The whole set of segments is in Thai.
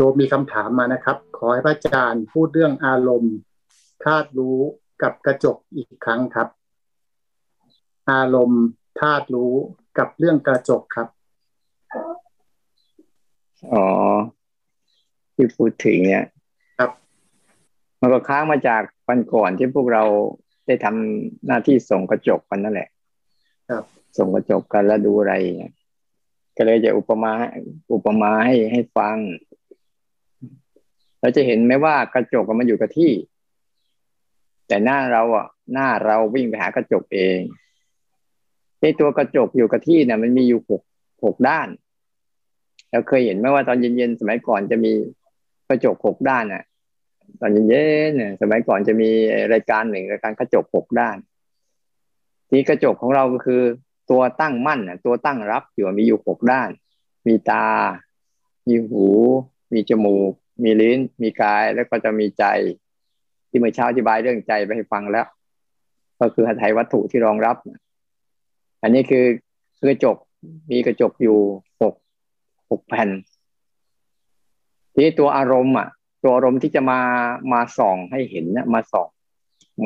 โยมมีคำถามมานะครับ ขอให้พระอาจารย์พูดเรื่องอารมณ์ธาตุรู้กับกระจกอีกครั้งครับ อารมณ์ธาตุรู้กับเรื่องกระจกครับ อ๋อ ที่พูดถึงเนี่ย ครับ มันก็ค้างมาจากวันก่อนที่พวกเราได้ทำหน้าที่ส่งกระจกกันนั่นแหละ ครับ ส่งกระจกกันแล้วดูอะไรเนี่ยก็เลยจะอุปมาอุปมาให้ให้ฟัง เราจะเห็นไหมว่ากระจกมันอยู่กับที่ แต่หน้าเราอะ หน้าเราวิ่งไปหากระจกเองในตัวกระจกอยู่กับที่เนี่ยมันมีอยู่หกหกด้านเราเคยเห็นไหมว่าตอนเย็นๆสมัยก่อนจะมีกระจกหกด้านอะ ตอนเย็นๆเนี่ยสมัยก่อนจะมีรายการหนึ่งรายการกระจกหกด้าน ที่กระจกของเราก็คือ ตัวตั้งมั่นอะ ตัวตั้งรับอยู่มีอยู่หกด้าน มีตา มีหู มีจมูก มีลิ้น มีกายแล้วก็จะมีใจ ที่เมื่อเช้าอธิบายเรื่องใจไปให้ฟังแล้ว ก็คือหัตถวัตถุที่รองรับ อันนี้คือกระจกมีกระจกอยู่หกหกแผ่น ทีนี้ตัวอารมณ์อะ ตัวอารมณ์ที่จะมามาส่องให้เห็นนะมาส่อง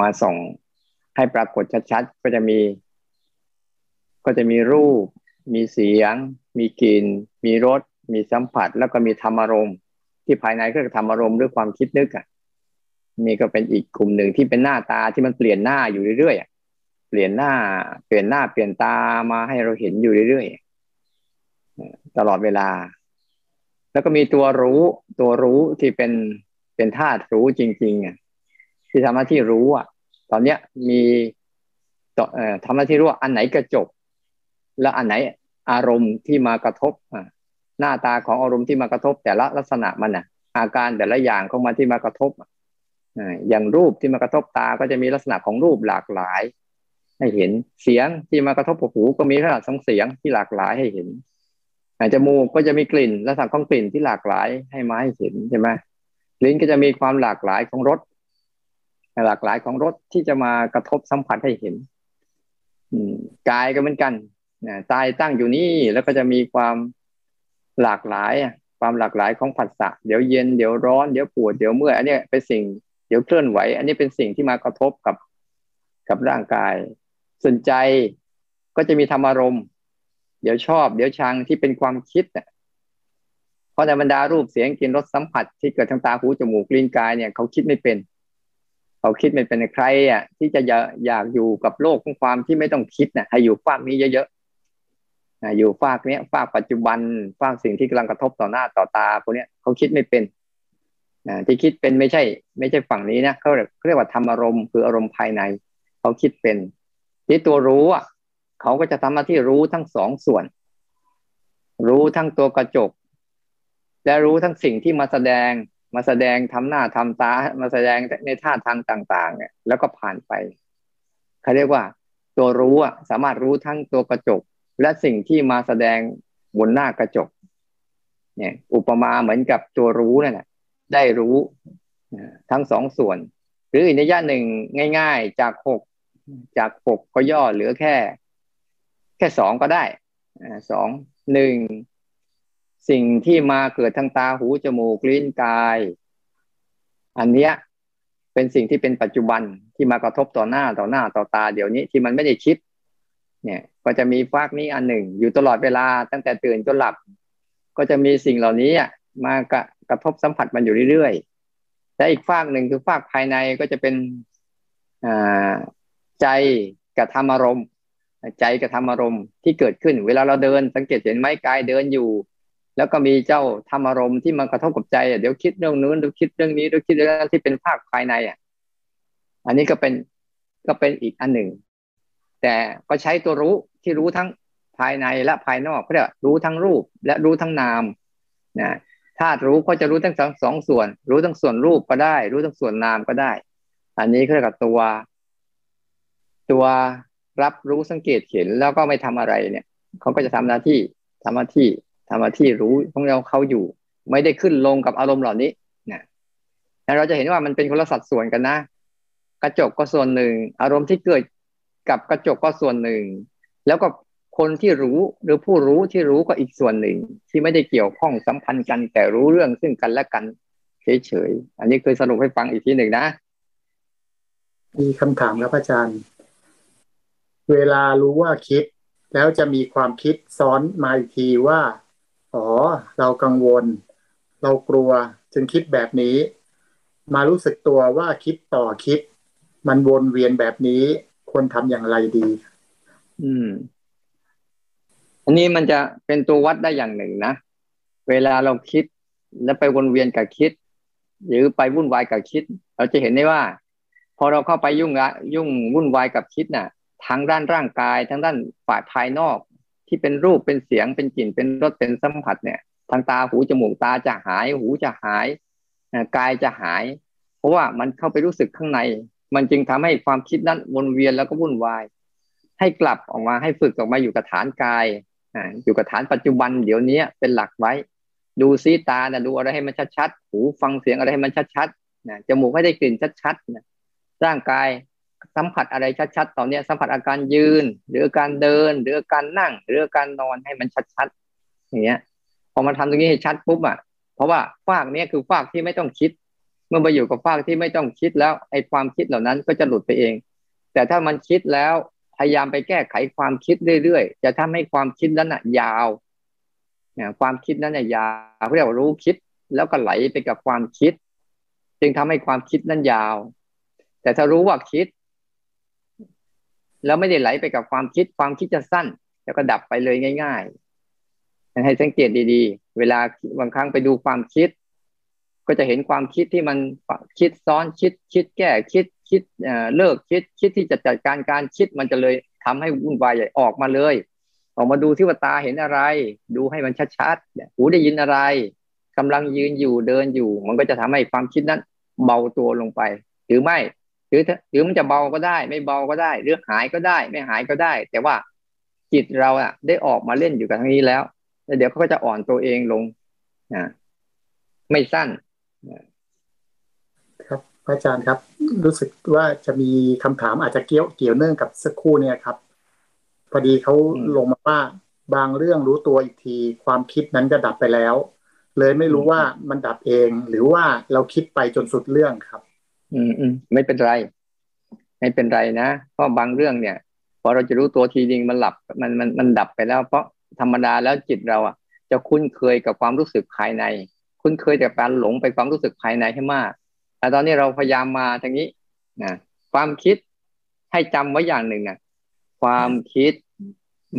มาส่อง ให้ปรากฏชัดๆก็จะมี ก็จะมีรูป มีเสียง มีกลิ่น มีรสมีสัมผัส แล้วก็มีธรรมอารมณ์ ที่ภายในก็คือธรรมอารมณ์ด้วยความคิดนึกอะนี่ก็เป็นอีกกลุ่มหนึ่งที่เป็นหน้าตาที่มันเปลี่ยนหน้าอยู่เรื่อยๆเปลี่ยนหน้า เปลี่ยนหน้าเปลี่ยนตามาให้เราเห็นอยู่เรื่อยๆตลอดเวลา แล้วก็มีตัวรู้ตัวรู้ที่เป็นเป็นธาตุรู้จริงๆอะที่ทำหน้าที่รู้อะ ตอนเนี้ยมีเอ่อทำหน้าที่รู้ว่าอันไหนกระจก แล้วอันไหนอารมณ์ที่มากระทบอ่า หน้าตาของอารมณ์ที่มากระทบ แต่ละลักษณะมันอะอาการแต่ละอย่างของมันที่มากระทบอย่างรูปที่มากระทบตาก็จะมีลักษณะของรูปหลากหลาย ให้เห็นเสียงที่มากระทบหูก็มีลักษณะของเสียงที่หลากหลายให้เห็นจมูกก็จะมีกลิ่นลักษณะของกลิ่นที่หลากหลายให้มาให้เห็นใช่ไหมลิ้นก็จะมีความหลากหลายของรสหลากหลายของรสที่จะมากระทบสัมผัสให้เห็นกายก็เหมือนกันตายตั้งอยู่นี่แล้วก็จะมีความ หลากหลายความหลากหลายของผัสสะเดี๋ยวเย็นเดี๋ยวร้อนเดี๋ยวปวดเดี๋ยวเมื่อยอันนี้เป็นสิ่งเดี๋ยวเคลื่อนไหว อันนี้เป็นสิ่งที่มากระทบกับกับร่างกาย ส่วนใจก็จะมีธรรมารมณ์เดี๋ยวชอบ เดี๋ยวชังที่เป็นความคิดเนี่ยเพราะในบรรดารูปเสียงกลิ่นรสสัมผัสที่เกิดทางตาหูจมูกลิ้นกายเนี่ยเขาคิดไม่เป็น เขาคิดไม่เป็นใครอะที่จะอยากอยู่กับโลกของความที่ไม่ต้องคิดนะให้อยู่ฝากนี้เยอะ อยู่ฝากเนี้ยฝากปัจจุบันฝากสิ่งที่กำลังกระทบต่อหน้าต่อตาพวกเนี้ยเขาคิดไม่เป็นนะที่คิดเป็นไม่ใช่ ไม่ใช่ฝั่งนี้นะเขาเรียกว่าธรรมอารมณ์คืออารมณ์ภายในเขาคิดเป็น ที่ตัวรู้อะเขาก็จะทำหน้าที่รู้ทั้งสองส่วน รู้ทั้งตัวกระจก และรู้ทั้งสิ่งที่มาแสดงมาแสดงทำหน้าทำตา มาแสดงในท่าทางต่าง ๆ เนี่ย แล้วก็ผ่านไปเขาเรียกว่า ตัวรู้อะสามารถรู้ทั้งตัวกระจก และสิ่งที่มาแสดงบนหน้ากระจก เนี่ย อุปมาเหมือนกับตัวรู้นั่นแหละได้รู้ทั้งสองส่วน หรืออีกในย่าหนึ่งง่าย ๆ จากหกจากหกก็ย่อเหลือแค่ แค่สองก็ได้สองหนึ่งสิ่งที่มาเกิดทางตาหูจมูกลิ้นกาย อันเนี้ยเป็นสิ่งที่เป็นปัจจุบันที่มากระทบต่อหน้าต่อหน้าต่อตาเดี๋ยวนี้ที่มันไม่ได้คิด เนี่ย ก็จะมีฟากนี้อันหนึ่ง อยู่ตลอดเวลาตั้งแต่ตื่นจนหลับ ก็จะมีสิ่งเหล่านี้มากระกระทบสัมผัสมันอยู่เรื่อยๆและอีกฟากหนึ่งคือฟากภายในก็จะเป็นใจกับธรรมอารมณ์ ใจกับธรรมอารมณ์ที่เกิดขึ้น เวลาเราเดินสังเกตเห็นไหมกายเดินอยู่ แล้วก็มีเจ้าธรรมอารมณ์ที่มันกระทบกับใจเดี๋ยวคิดเรื่องนู้นเดี๋ยวคิดเรื่องนี้เดี๋ยวคิดเรื่องที่เป็นภาคภายในอะ อันนี้ก็เป็นก็เป็นอีกอันหนึ่ง แต่ก็ใช้ตัวรู้ที่รู้ทั้งภายในและภายนอกเรียกรู้ทั้งรูปและรู้ทั้งนามนะธาตุรู้ก็จะรู้ทั้งสองสองส่วน รู้ทั้งส่วนรูปก็ได้ รู้ทั้งส่วนนามก็ได้ อันนี้เรียกว่าตัว ตัวรับรู้สังเกตเห็นแล้วก็ไม่ทำอะไรเนี่ยเขาก็จะทำหน้าที่ทำหน้าที่ทำหน้าที่รู้ของเราเขาอยู่ ไม่ได้ขึ้นลงกับอารมณ์เหล่านี้นะเราจะเห็นว่ามันเป็นคนละสัดส่วนกันนะ กระจกก็ส่วนหนึ่ง อารมณ์ที่เกิด กับกระจกก็ส่วนหนึ่ง แล้วก็คนที่รู้หรือผู้รู้ที่รู้ก็อีกส่วนหนึ่ง ที่ไม่ได้เกี่ยวข้องสัมพันธ์กัน แต่รู้เรื่องซึ่งกันและกันเฉยๆอันนี้เคยสรุปให้ฟังอีกทีหนึ่งนะมีคำถามครับอาจารย์ เวลารู้ว่าคิด แล้วจะมีความคิดซ้อนมาอีกทีว่า อ๋อ เรากังวล เรากลัวจึงคิดแบบนี้ มารู้สึกตัวว่าคิดต่อคิด มันวนเวียนแบบนี้ ควรทำอย่างไรดี อืม อันนี้มันจะเป็นตัววัดได้อย่างหนึ่งนะ เวลาเราคิดแล้วไปวนเวียนกับคิด หรือไปวุ่นวายกับคิด เราจะเห็นได้ว่า พอเราเข้าไปยุ่งยุ่งวุ่นวายกับคิดน่ะทั้งด้านร่างกายทั้งด้านฝ่ายภายนอก ที่เป็นรูปเป็นเสียงเป็นกลิ่นเป็นรสเป็นสัมผัสเนี่ย ทางตาหูจมูกตาจะหาย หูจะหายกายจะหาย เพราะว่ามันเข้าไปรู้สึกข้างใน มันจึงทำให้ความคิดนั้นวนเวียนแล้วก็วุ่นวาย ให้กลับออกมาให้ฝึกออกมาอยู่กับฐานกายอยู่กับฐานปัจจุบันเดี๋ยวนี้เป็นหลักไว้ ดูซีตานะดูอะไรให้มันชัดๆหูฟังเสียงอะไรให้มันชัดๆนะจมูกให้ได้กลิ่นชัดๆนะร่างกายสัมผัสอะไรชัดๆ ตอนนี้สัมผัสอาการยืน หรือการเดิน หรือการนั่ง หรือการนอนให้มันชัดๆอย่างเงี้ยพอมาทำตรงนี้ให้ชัดปุ๊บอะเพราะว่าฟากนี้คือฟากที่ไม่ต้องคิด มื่อมาอยู่กับฟากที่ไม่ต้องคิดแล้วไอ้ความคิดเหล่านั้นก็จะหลุดไปเอง แต่ถ้ามันคิดแล้วพยายามไปแก้ไขความคิดเรื่อยๆจะทำให้ความคิดนั้นอะยาวเนี่ยความคิดนั้นเนี่ยยาวเรียกว่ารู้คิดแล้วก็ไหลไปกับความคิด จึงทำให้ความคิดนั้นยาว แต่ถ้ารู้ว่าคิด แล้วไม่ได้ไหลไปกับความคิด ความคิดจะสั้น แล้วก็ดับไปเลยง่าย ๆ ให้สังเกตดีๆ เวลาบางครั้งไปดูความคิด ก็จะเห็นความคิดที่มันคิดซ้อนคิดคิดแก้คิดคิดเลิกคิดคิดที่จะจัดการการคิดมันจะเลยทำให้วุ่นวายใหญ่ออกมาเลย ออกมาดูที่ว่าตาเห็นอะไร ดูให้มันชัดๆหูได้ยินอะไรกำลังยืนอยู่เดินอยู่ มันก็จะทำให้ความคิดนั้น เบาตัวลงไป หรือไม่หรือหรือมันจะเบาก็ได้ ไม่เบาก็ได้หรือหายก็ได้ ไม่หายก็ได้ แต่ว่าจิตเราอะได้ออกมาเล่นอยู่กับทางนี้แล้วแล้วเดี๋ยวเขาก็จะอ่อนตัวเองลงนะไม่สั้น ครับอาจารย์ครับ รู้สึกว่าจะมีคำถามอาจจะเกี่ยวเกี่ยวเนื่องกับสักครู่เนี่ยครับ พอดีเขาลงมาว่าบางเรื่องรู้ตัวอีกที ความคิดนั้นก็ดับไปแล้ว เลยไม่รู้ว่ามันดับเอง หรือว่าเราคิดไปจนสุดเรื่องครับ อืมอืมไม่เป็นไร ไม่เป็นไรนะเพราะบางเรื่องเนี่ยพอเราจะรู้ตัวทีนึงมันหลับมันมันมันดับไปแล้ว เพราะธรรมดาแล้วจิตเราอะ จะคุ้นเคยกับความรู้สึกภายใน คุ้นเคยกับการหลงไปความรู้สึกภายในให้มาก แต่ตอนนี้เราพยายามมาทางนี้นะความคิดให้จำไว้อย่างหนึ่งนะความคิด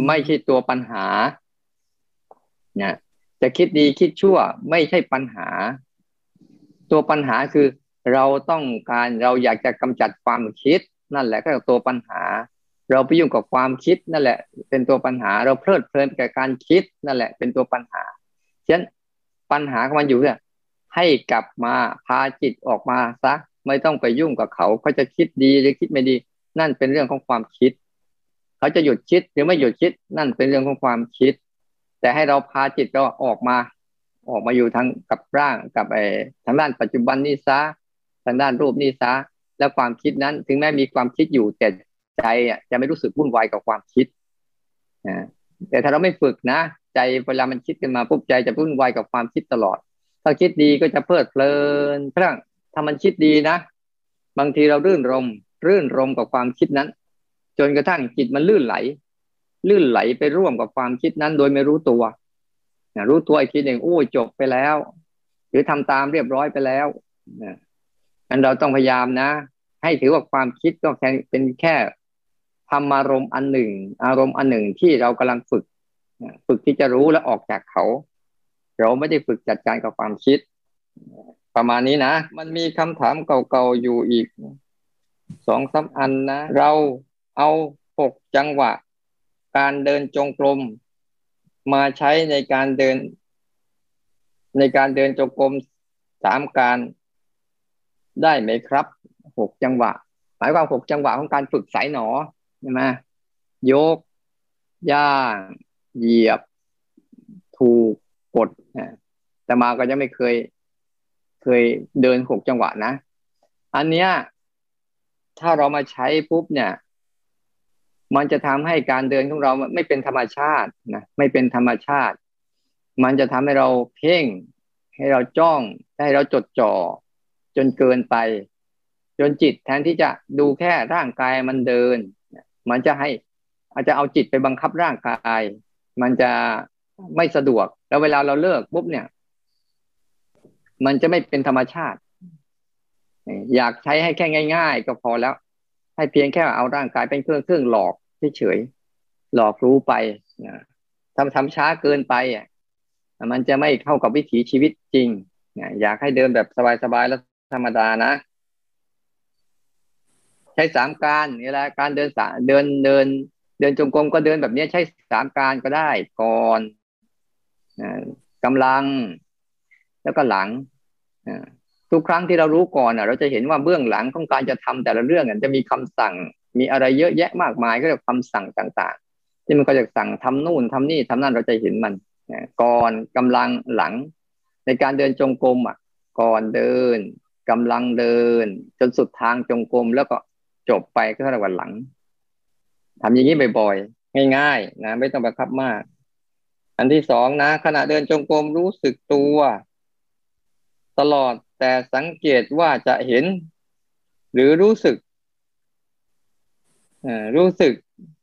ไม่ใช่ตัวปัญหานะจะคิดดีคิดชั่วไม่ใช่ปัญหา ตัวปัญหาคือเราต้องการเราอยากจะกำจัดความคิดนั่นแหละก็ตัวปัญหา เราไปยุ่งกับความคิดนั่นแหละ เป็นตัวปัญหา เราเพลิดเพลินกับการคิดนั่นแหละ เป็นตัวปัญหาฉะนั้นปัญหาของมันอยู่เนี่ย ให้กลับมาพาจิตออกมาซะไม่ต้องไปยุ่งกับเขาเขาจะคิดดีหรือคิดไม่ดี นั่นเป็นเรื่องของความคิด เขาจะหยุดคิดหรือไม่หยุดคิด นั่นเป็นเรื่องของความคิด แต่ให้เราพาจิตเราออกมา ออกมาอยู่ทางกับร่างกับไอ้ทางด้านปัจจุบันนี้ซะทางด้านรูปนี่ซะแล้วความคิดนั้น ถึงแม้มีความคิดอยู่แต่ใจอะจะไม่รู้สึกวุ่นวายกับความคิดนะแต่ถ้าเราไม่ฝึกนะ ใจเวลามันคิดกันมาปุ๊บใจจะวุ่นวายกับความคิดตลอด ถ้าคิดดีก็จะเพลิดเพลินครั้งถ้ามันคิดดีนะ บางทีเรารื่นรม รื่นรมกับความคิดนั้น จนกระทั่งจิตมันลื่นไหล ลื่นไหลไปร่วมกับความคิดนั้น โดยไม่รู้ตัวนะรู้ตัวอีกทีหนึ่งโอ้ยจบไปแล้ว หรือทำตามเรียบร้อยไปแล้วนะันเราต้องพยายามนะ ให้ถือว่าความคิดก็แค่เป็นแค่ธรรมารมณ์อันหนึ่ง อารมณ์อันหนึ่งที่เรากำลังฝึก ฝึกที่จะรู้และออกจากเขา เราไม่ได้ฝึกจัดการกับความคิด ประมาณนี้นะ มันมีคำถามเก่าๆอยู่อีกสองสาอันนะ เราเอาหกจังหวะ การเดินจงกรมมาใช้ในการเดิน ในการเดินจงกรมสามการได้ไหมครับหกจังหวะ หมายความหกจังหวะของการฝึกสายหนอใช่ไหมยกย่างเหยียบ ถูก กดแต่มาก็ยังไม่เคย เคยเดินหกจังหวะนะ อันเนี้ย ถ้าเรามาใช้ปุ๊บเนี่ย มันจะทำให้การเดินของเราไม่เป็นธรรมชาตินะไม่เป็นธรรมชาติ มันจะทำให้เราเพ่ง ให้เราจ้องให้เราจดจ่อ จนเกินไป จนจิตแทนที่จะดูแค่ร่างกายมันเดิน มันจะให้อาจจะเอาจิตไปบังคับร่างกาย มันจะ ไม่สะดวก แล้วเวลาเราเลิกปุ๊บเนี่ย มันจะไม่เป็นธรรมชาติ อยากใช้ให้แค่ง่าย ๆ ก็พอแล้ว ให้เพียงแค่เอาร่างกายเป็นเครื่องเครื่องหลอกเฉยๆหลอกรู้ไปทำทำช้าเกินไปอะมันจะไม่เข้ากับวิถีชีวิตจริงอยากให้เดินแบบสบายๆแล้วธรรมดานะ ใช้สามการนี่แหละการเดินสาเดินเดิน เดินจงกรมก็เดินแบบนี้ใช้สามการก็ได้ก่อน กำลังแล้วก็หลังทุกครั้งที่เรารู้ก่อนเราจะเห็นว่าเบื้องหลังของการจะทำแต่ละเรื่องจะมีคำสั่ง มีอะไรเยอะแยะมากมายก็เรียกคำสั่งต่างๆ ที่มันก็จะสั่งทำนู่นทำนี่ทำนั่นเราจะเห็นมันก่อนกำลังหลัง ในการเดินจงกรมอะ ก่อนเดินกำลังเดิน จนสุดทางจงกรมแล้วก็จบไปก็เท่ากับหลังทำอย่างนี้บ่อยๆง่าย ๆ นะไม่ต้องบังคับมาก อันที่สองนะ ขณะเดินจงกรมรู้สึกตัว ตลอดแต่สังเกตว่าจะเห็น หรือรู้สึกรู้สึก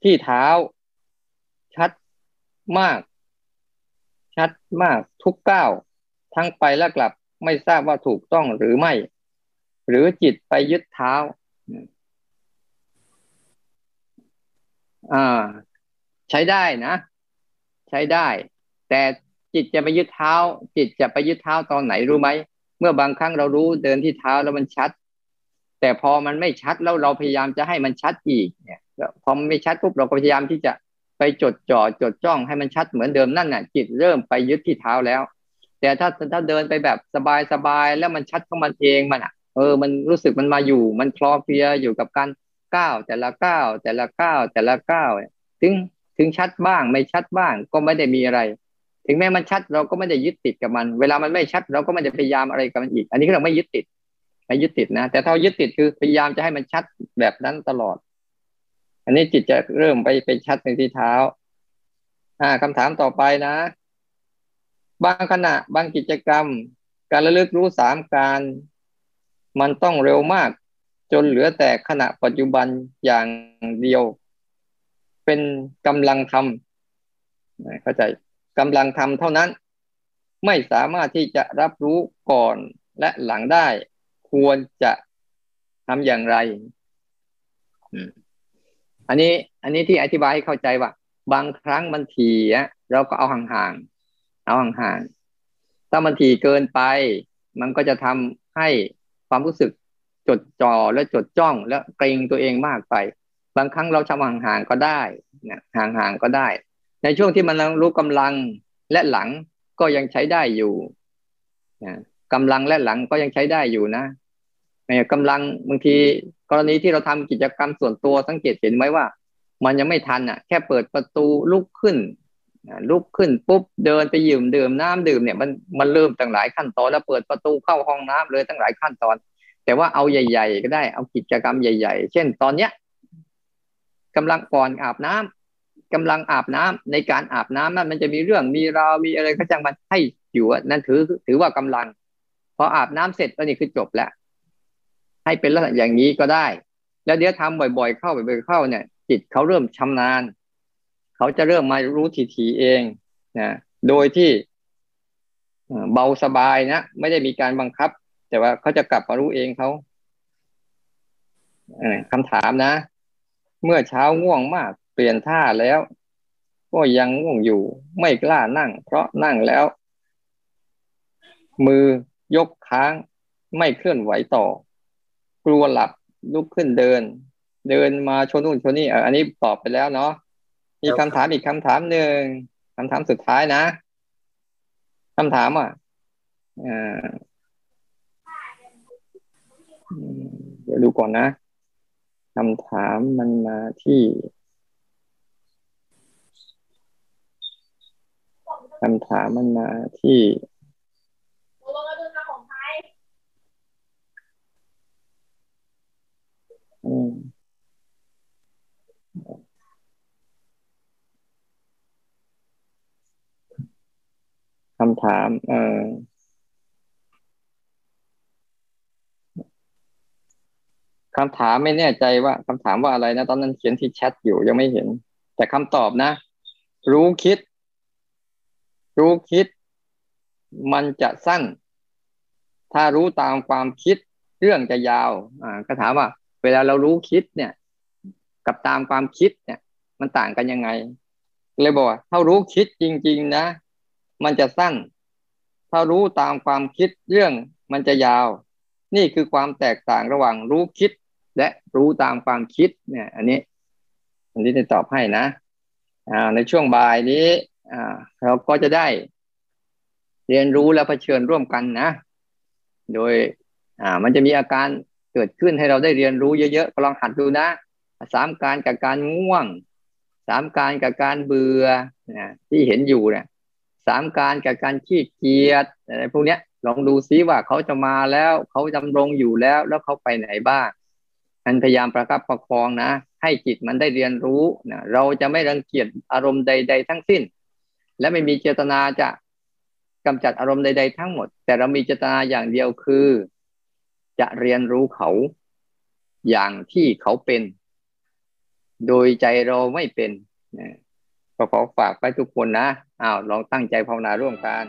ที่เท้า ชัดมาก ชัดมากทุกก้าวทั้งไปและกลับไม่ทราบว่าถูกต้องหรือไม่ หรือจิตไปยึดเท้า อ่า ใช้ได้นะ ใช้ได้ แต่จิตจะไปยึดเท้า จิตจะไปยึดเท้าตอนไหนรู้ไหมเมื่อบางครั้งเรารู้เดินที่เท้าแล้วมันชัด แต่พอมันไม่ชัดแล้วเราพยายามจะให้มันชัดอีกเนี่ยพอมันไม่ชัดปุ๊บเราก็พยายามที่จะไปจดจ่อจดจ้องให้มันชัดเหมือนเดิมนั่นน่ะ จิตเริ่มไปยึดที่เท้าแล้ว แต่ถ้าถ้าเดินไปแบบสบายสบายแล้วมันชัดของมันเองมันอะเออ มันรู้สึกมันมาอยู่ มันคลอเฟียอยู่กับการก้าวแต่ละก้าวแต่ละก้าวแต่ละก้าวถึง ถึงชัดบ้าง ไม่ชัดบ้างก็ไม่ได้มีอะไร ถึงแม้มันชัดเราก็ไม่ได้ยึดติดกับมัน เวลามันไม่ชัดเราก็ไม่ได้พยายามอะไรกับมันอีก อันนี้เราไม่ยึดติดไม่ยึดติดนะแต่ถ้ายึดติดคือพยายามจะให้มันชัดแบบนั้นตลอด อันนี้จิตจะเริ่มไปไปชัดในที่เท้า อ่าคำถามต่อไปนะ บางขณะบางกิจกรรม การระลึกรู้สามการ มันต้องเร็วมาก จนเหลือแต่ขณะปัจจุบันอย่างเดียว เป็นกำลังทำเข้าใจกำลังทำเท่านั้น ไม่สามารถที่จะรับรู้ก่อนและหลังได้ ควรจะทำอย่างไรอันนี้ อันนี้ที่อธิบายให้เข้าใจว่า บางครั้งมันถี่เราก็เอาห่างๆเอาห่างๆถ้ามันถี่เกินไป มันก็จะทำให้ความรู้สึกจดจ่อและจดจ้องและเกรงตัวเองมากไป บางครั้งเราทำห่างๆก็ได้นะห่างๆก็ได้ ในช่วงที่มันรู้กำลังและหลังก็ยังใช้ได้อยู่นะกำลังและหลังก็ยังใช้ได้อยู่นะกำลังบางทีกรณีที่เราทำกิจกรรมส่วนตัวสังเกตเห็นไหมว่า มันยังไม่ทันอะ แค่เปิดประตูลุกขึ้นลุกขึ้นปุ๊บเดินไปยืมดื่มน้ำดื่มเนี่ยมันมันเริ่มตั้งหลายขั้นตอนแล้วเปิดประตูเข้าห้องน้ำเลยตั้งหลายขั้นตอน แต่ว่าเอาใหญ่ ๆ ก็ได้เอากิจกรรมใหญ่ ๆ เช่นตอนเนี้ย กำลังก่อนอาบน้ำกำลังอาบน้ำในการอาบน้ำนั้นมันจะมีเรื่องมีราวมีอะไรก็จังมันให้อยู่นั่นถือถือว่ากำลัง พออาบน้ำเสร็จก็นี่คือจบแล้ว ให้เป็นลักษณะอย่างนี้ก็ได้ แล้วเดี๋ยวทำบ่อยๆเข้าบ่อยๆเข้าเนี่ย จิตเขาเริ่มชำนาญ เขาจะเริ่มมารู้ทีๆเองนะโดยที่เบาสบายนะไม่ได้มีการบังคับ แต่ว่าเขาจะกลับมารู้เองเขาคำถามนะ เมื่อเช้าง่วงมาก เปลี่ยนท่าแล้ว ก็ยังง่วงอยู่ ไม่กล้านั่ง เพราะนั่งแล้ว มือยกค้างไม่เคลื่อนไหวต่อ กลัวหลับลุกขึ้นเดิน เดินมาชนนู่นชนนี่อันนี้ตอบไปแล้วเนาะมีคำถามอีกคำถามหนึ่งคำถามสุดท้ายนะคำถามอะเดี๋ยวดูก่อนนะ คำถามมันมาที่คำถามมันมาที่คำถาม เอ่อ คำถามไม่แน่ใจว่าคำถามว่าอะไรนะ ตอนนั้นเขียนที่แชทอยู่ยังไม่เห็น แต่คำตอบนะ รู้คิด รู้คิด มันจะสั้น ถ้ารู้ตามความคิด เรื่องจะยาว อ่าก็ถามว่า เวลาเรารู้คิดเนี่ย กับตามความคิดเนี่ย มันต่างกันยังไง เลยบอกถ้ารู้คิดจริง ๆ นะ มันจะสั้น ถ้ารู้ตามความคิดเรื่องมันจะยาวนี่คือความแตกต่างระหว่างรู้คิด และรู้ตามความคิดเนี่ย อันนี้ อันนี้จะตอบให้นะในช่วงบ่ายนี้เราก็จะได้เรียนรู้และเผชิญร่วมกันนะ โดยมันจะมีอาการเกิดขึ้นให้เราได้เรียนรู้เยอะๆก็ลองหัดดูนะสามการกับการง่วงสามการกับการเบื่อนะที่เห็นอยู่เนี่ยสามการกับการขี้เกียจอะไรพวกเนี้ยลองดูซิว่าเขาจะมาแล้วเขาดำรงอยู่แล้วแล้วเขาไปไหนบ้าง อันพยายามประคับประคองนะ ให้จิตมันได้เรียนรู้นะเราจะไม่รังเกียจอารมณ์ใด ๆ ทั้งสิ้น และไม่มีเจตนาจะกำจัดอารมณ์ใด ๆ ทั้งหมด แต่เรามีเจตนาอย่างเดียวคือ จะเรียนรู้เขา อย่างที่เขาเป็น โดยใจเราไม่เป็นนะก็ขอฝากไปทุกคนนะอ้าวลองตั้งใจภาวนาร่วมกัน